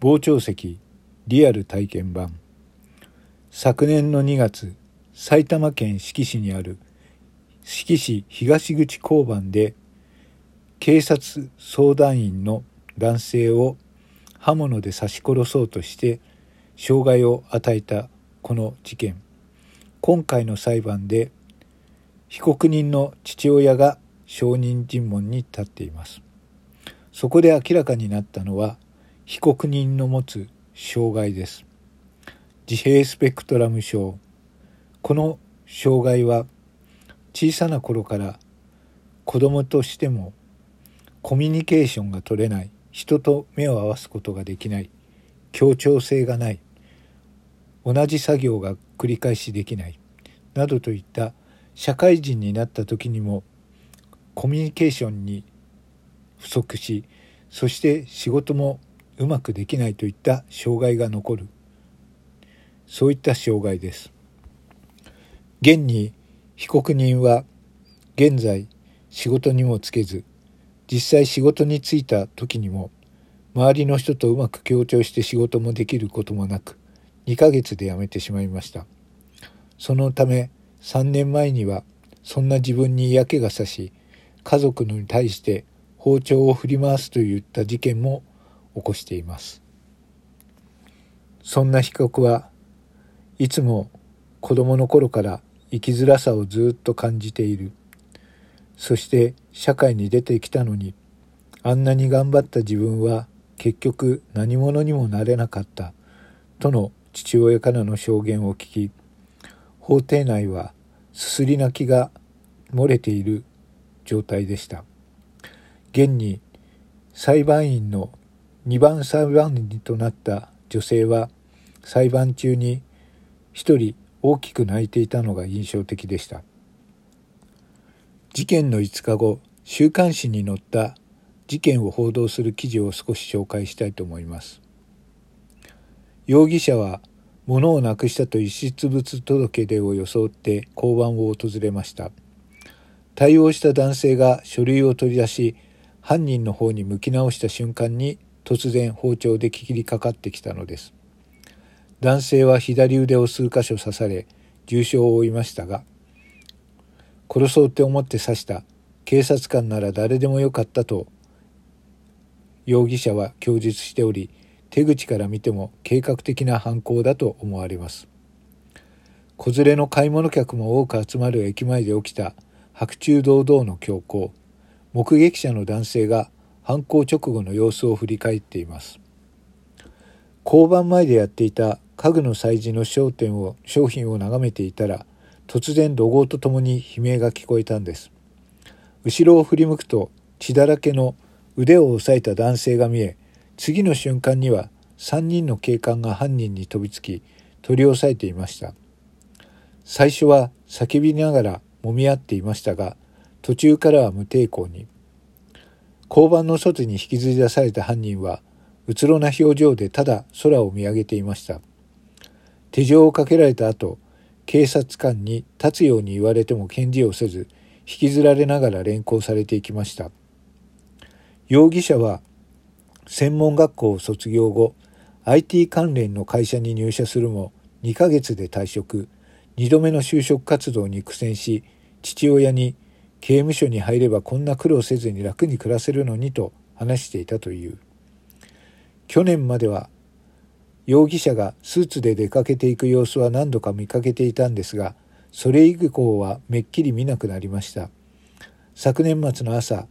傍聴席リアル体験版。昨年の2月埼玉県志木市にある志木市東口交番で警察相談員の男性を刃物で刺し殺そうとして傷害を与えたこの事件。今回の裁判で被告人の父親が証人尋問に立っています。そこで明らかになったのは被告人の持つ障害です。自閉スペクトラム症。この障害は小さな頃から子供としてもコミュニケーションが取れない。人と目を合わすことができない。協調性がない。同じ作業が繰り返しできない。などといった社会人になった時にもコミュニケーションに不足しそして仕事もうまくできないといった障害が残る。そういった障害です。現に被告人は現在仕事にもつけず実際仕事に就いた時にも周りの人とうまく協調して仕事もできることもなく2ヶ月で辞めてしまいました。そのため3年前にはそんな自分に嫌気がさし家族に対して包丁を振り回すといった事件も起こしています。そんな被告はいつも子供の頃から生きづらさをずっと感じている。そして社会に出てきたのにあんなに頑張った自分は結局何者にもなれなかったとの父親からの証言を聞き法廷内はすすり泣きが漏れている状態でした。現に裁判員の2番裁判員となった女性は裁判中に一人大きく泣いていたのが印象的でした。事件の5日後週刊誌に載った事件を報道する記事を少し紹介したいと思います。容疑者は物をなくしたと遺失物届出を装って交番を訪れました。対応した男性が書類を取り出し犯人の方に向き直した瞬間に突然包丁で切りかかってきたのです。男性は左腕を数箇所刺され重傷を負いましたが殺そうって思って刺した警察官なら誰でもよかったと容疑者は供述しており手口から見ても計画的な犯行だと思われます。子連れの買い物客も多く集まる駅前で起きた白昼堂々の凶行。目撃者の男性が犯行直後の様子を振り返っています。交番前でやっていた家具の催事の商店を商品を眺めていたら突然怒号とともに悲鳴が聞こえたんです。後ろを振り向くと血だらけの腕を押さえた男性が見え次の瞬間には3人の警官が犯人に飛びつき取り押さえていました。最初は叫びながら揉み合っていましたが途中からは無抵抗に。交番の外に引きずり出された犯人はうつろな表情でただ空を見上げていました。手錠をかけられた後警察官に立つように言われても返事をせず引きずられながら連行されていきました。容疑者は専門学校を卒業後 IT 関連の会社に入社するも2ヶ月で退職。2度目の就職活動に苦戦し父親に刑務所に入ればこんな苦労せずに楽に暮らせるのにと話していたという。去年までは容疑者がスーツで出かけていく様子は何度か見かけていたんですがそれ以降はめっきり見なくなりました。昨年末の朝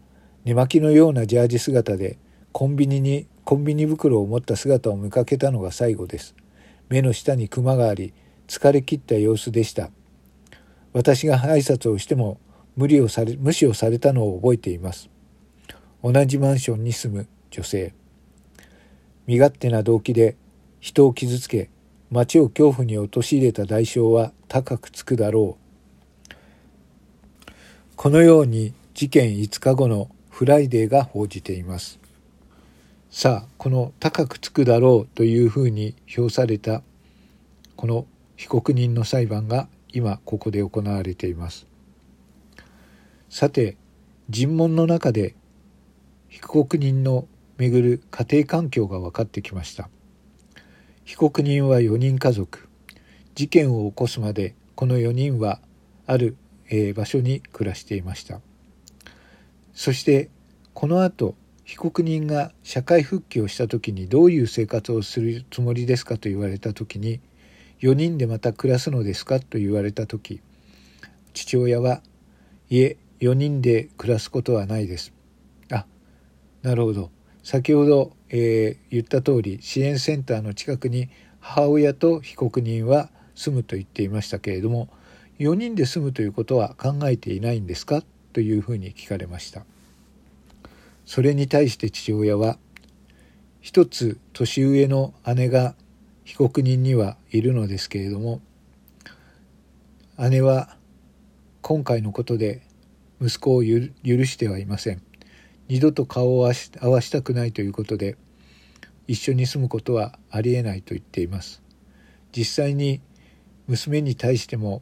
寝巻きのようなジャージ姿でコンビニにコンビニ袋を持った姿を見かけたのが最後です。目の下にクマがあり疲れ切った様子でした。私が挨拶をしても無理をされ無視をされたのを覚えています。同じマンションに住む女性。身勝手な動機で人を傷つけ町を恐怖に陥れた代償は高くつくだろう。このように事件5日後のフライデーが報じています。さあこの高くつくだろうというふうに評されたこの被告人の裁判が今ここで行われています。さて尋問の中で被告人のめぐる家庭環境が分かってきました。被告人は4人家族。事件を起こすまでこの4人はある、えー、場所に暮らしていました。そしてこの後被告人が社会復帰をした時にどういう生活をするつもりですかと言われた時に4人でまた暮らすのですかと言われた時父親はいえ4人で暮らすことはないです。あなるほど。先ほど、えー、言った通り支援センターの近くに母親と被告人は住むと言っていましたけれども4人で住むということは考えていないんですか？というふうに聞かれました。それに対して父親は一つ年上の姉が被告人にはいるのですけれども姉は今回のことで息子を許してはいません。二度と顔を合わしたくないということで一緒に住むことはありえないと言っています。実際に娘に対しても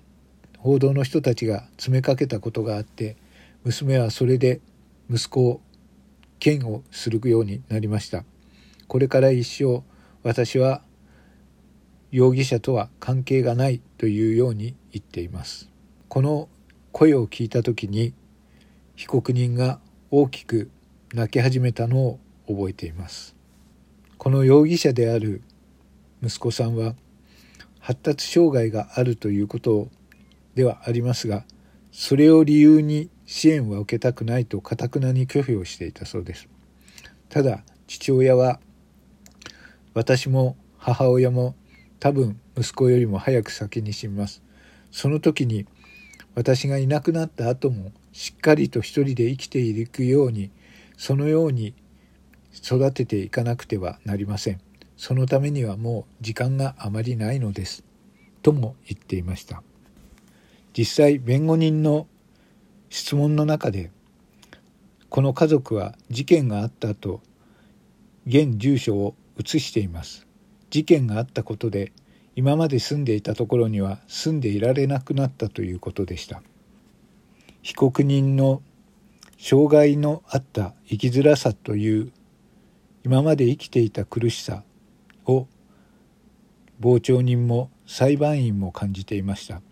報道の人たちが詰めかけたことがあって娘はそれで息子を嫌悪するようになりました。これから一生私は容疑者とは関係がないというように言っています。この声を聞いた時に被告人が大きく泣き始めたのを覚えています。この容疑者である息子さんは発達障害があるということではありますがそれを理由に支援は受けたくないとかたくなに拒否をしていたそうです。ただ父親は私も母親も多分息子よりも早く先に死にます。その時に私がいなくなった後もしっかりと一人で生きていくようにそのように育てていかなくてはなりません。そのためにはもう時間があまりないのです。とも言っていました。実際弁護人の質問の中でこの家族は事件があった後現住所を移しています。事件があったことで今まで住んでいたところには住んでいられなくなったということでした。被告人の障害のあった生きづらさという今まで生きていた苦しさを傍聴人も裁判員も感じていました。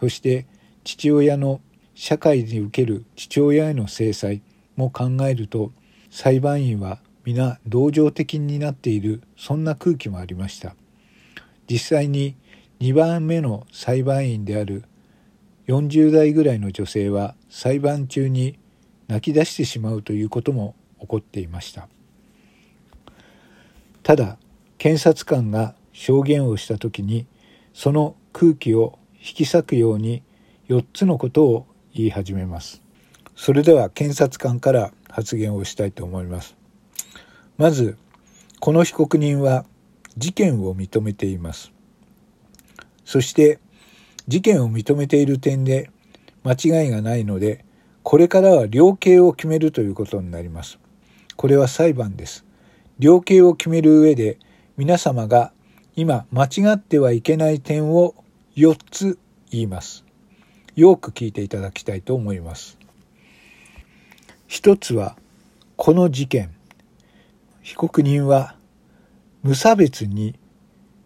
そして父親の社会に受ける父親への制裁も考えると裁判員は皆同情的になっているそんな空気もありました。実際に2番目の裁判員である40代ぐらいの女性は裁判中に泣き出してしまうということも起こっていました。ただ検察官が証言をした時にその空気を引き裂くように4つのことを言い始めます。それでは検察官から発言をしたいと思います。まずこの被告人は事件を認めています。そして事件を認めている点で間違いがないのでこれからは量刑を決めるということになりますこれは裁判です量刑を決める上で皆様が今間違ってはいけない点を4つ言います。よく聞いていただきたいと思います。一つは、この事件、被告人は無差別に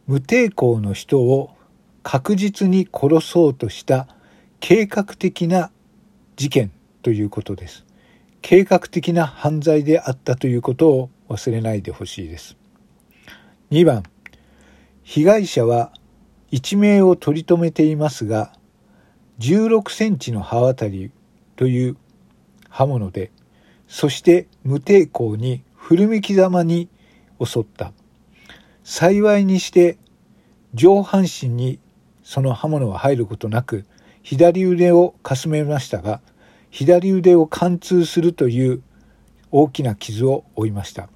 無抵抗の人を確実に殺そうとした計画的な事件ということです。計画的な犯罪であったということを忘れないでほしいです。2番、被害者は一命を取り留めていますが、16センチの刃渡りという刃物で、そして無抵抗に古み刻まに襲った。幸いにして上半身にその刃物は入ることなく、左腕をかすめましたが、左腕を貫通するという大きな傷を負いました。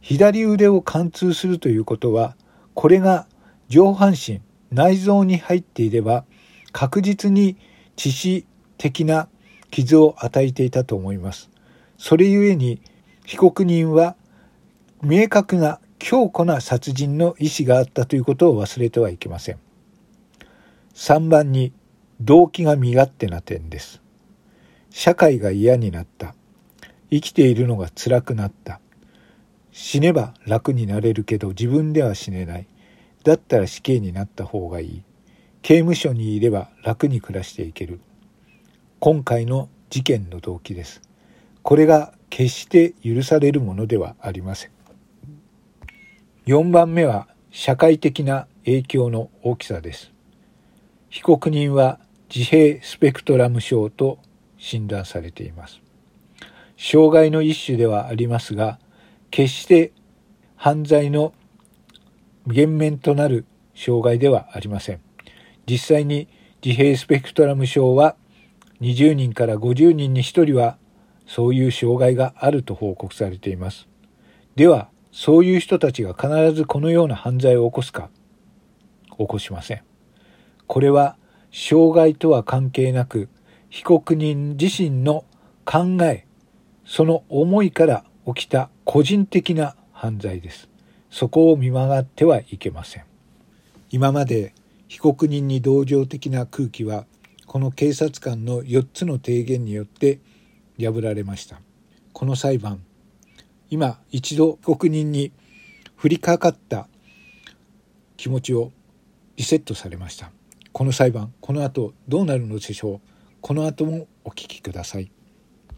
左腕を貫通するということは、これが上半身、内臓に入っていれば、確実に致死的な傷を与えていたと思います。それゆえに、被告人は明確な強固な殺人の意思があったということを忘れてはいけません。3番に動機が身勝手な点です。社会が嫌になった。生きているのが辛くなった。死ねば楽になれるけど自分では死ねない。だったら死刑になった方がいい。刑務所にいれば楽に暮らしていける。今回の事件の動機です。これが決して許されるものではありません。4番目は社会的な影響の大きさです。被告人は自閉スペクトラム症と診断されています。障害の一種ではありますが、決して犯罪の減免となる障害ではありません。実際に自閉スペクトラム症は20人から50人に1人はそういう障害があると報告されています。では、そういう人たちが必ずこのような犯罪を起こすか？起こしません。これは障害とは関係なく被告人自身の考え、その思いから起きた個人的な犯罪です。そこを見曲がってはいけません。今まで被告人に同情的な空気はこの警察官の4つの提言によって破られました。この裁判、今一度被告人に降りかかった気持ちをリセットされました。この裁判、この後どうなるのでしょう。この後もお聞きください。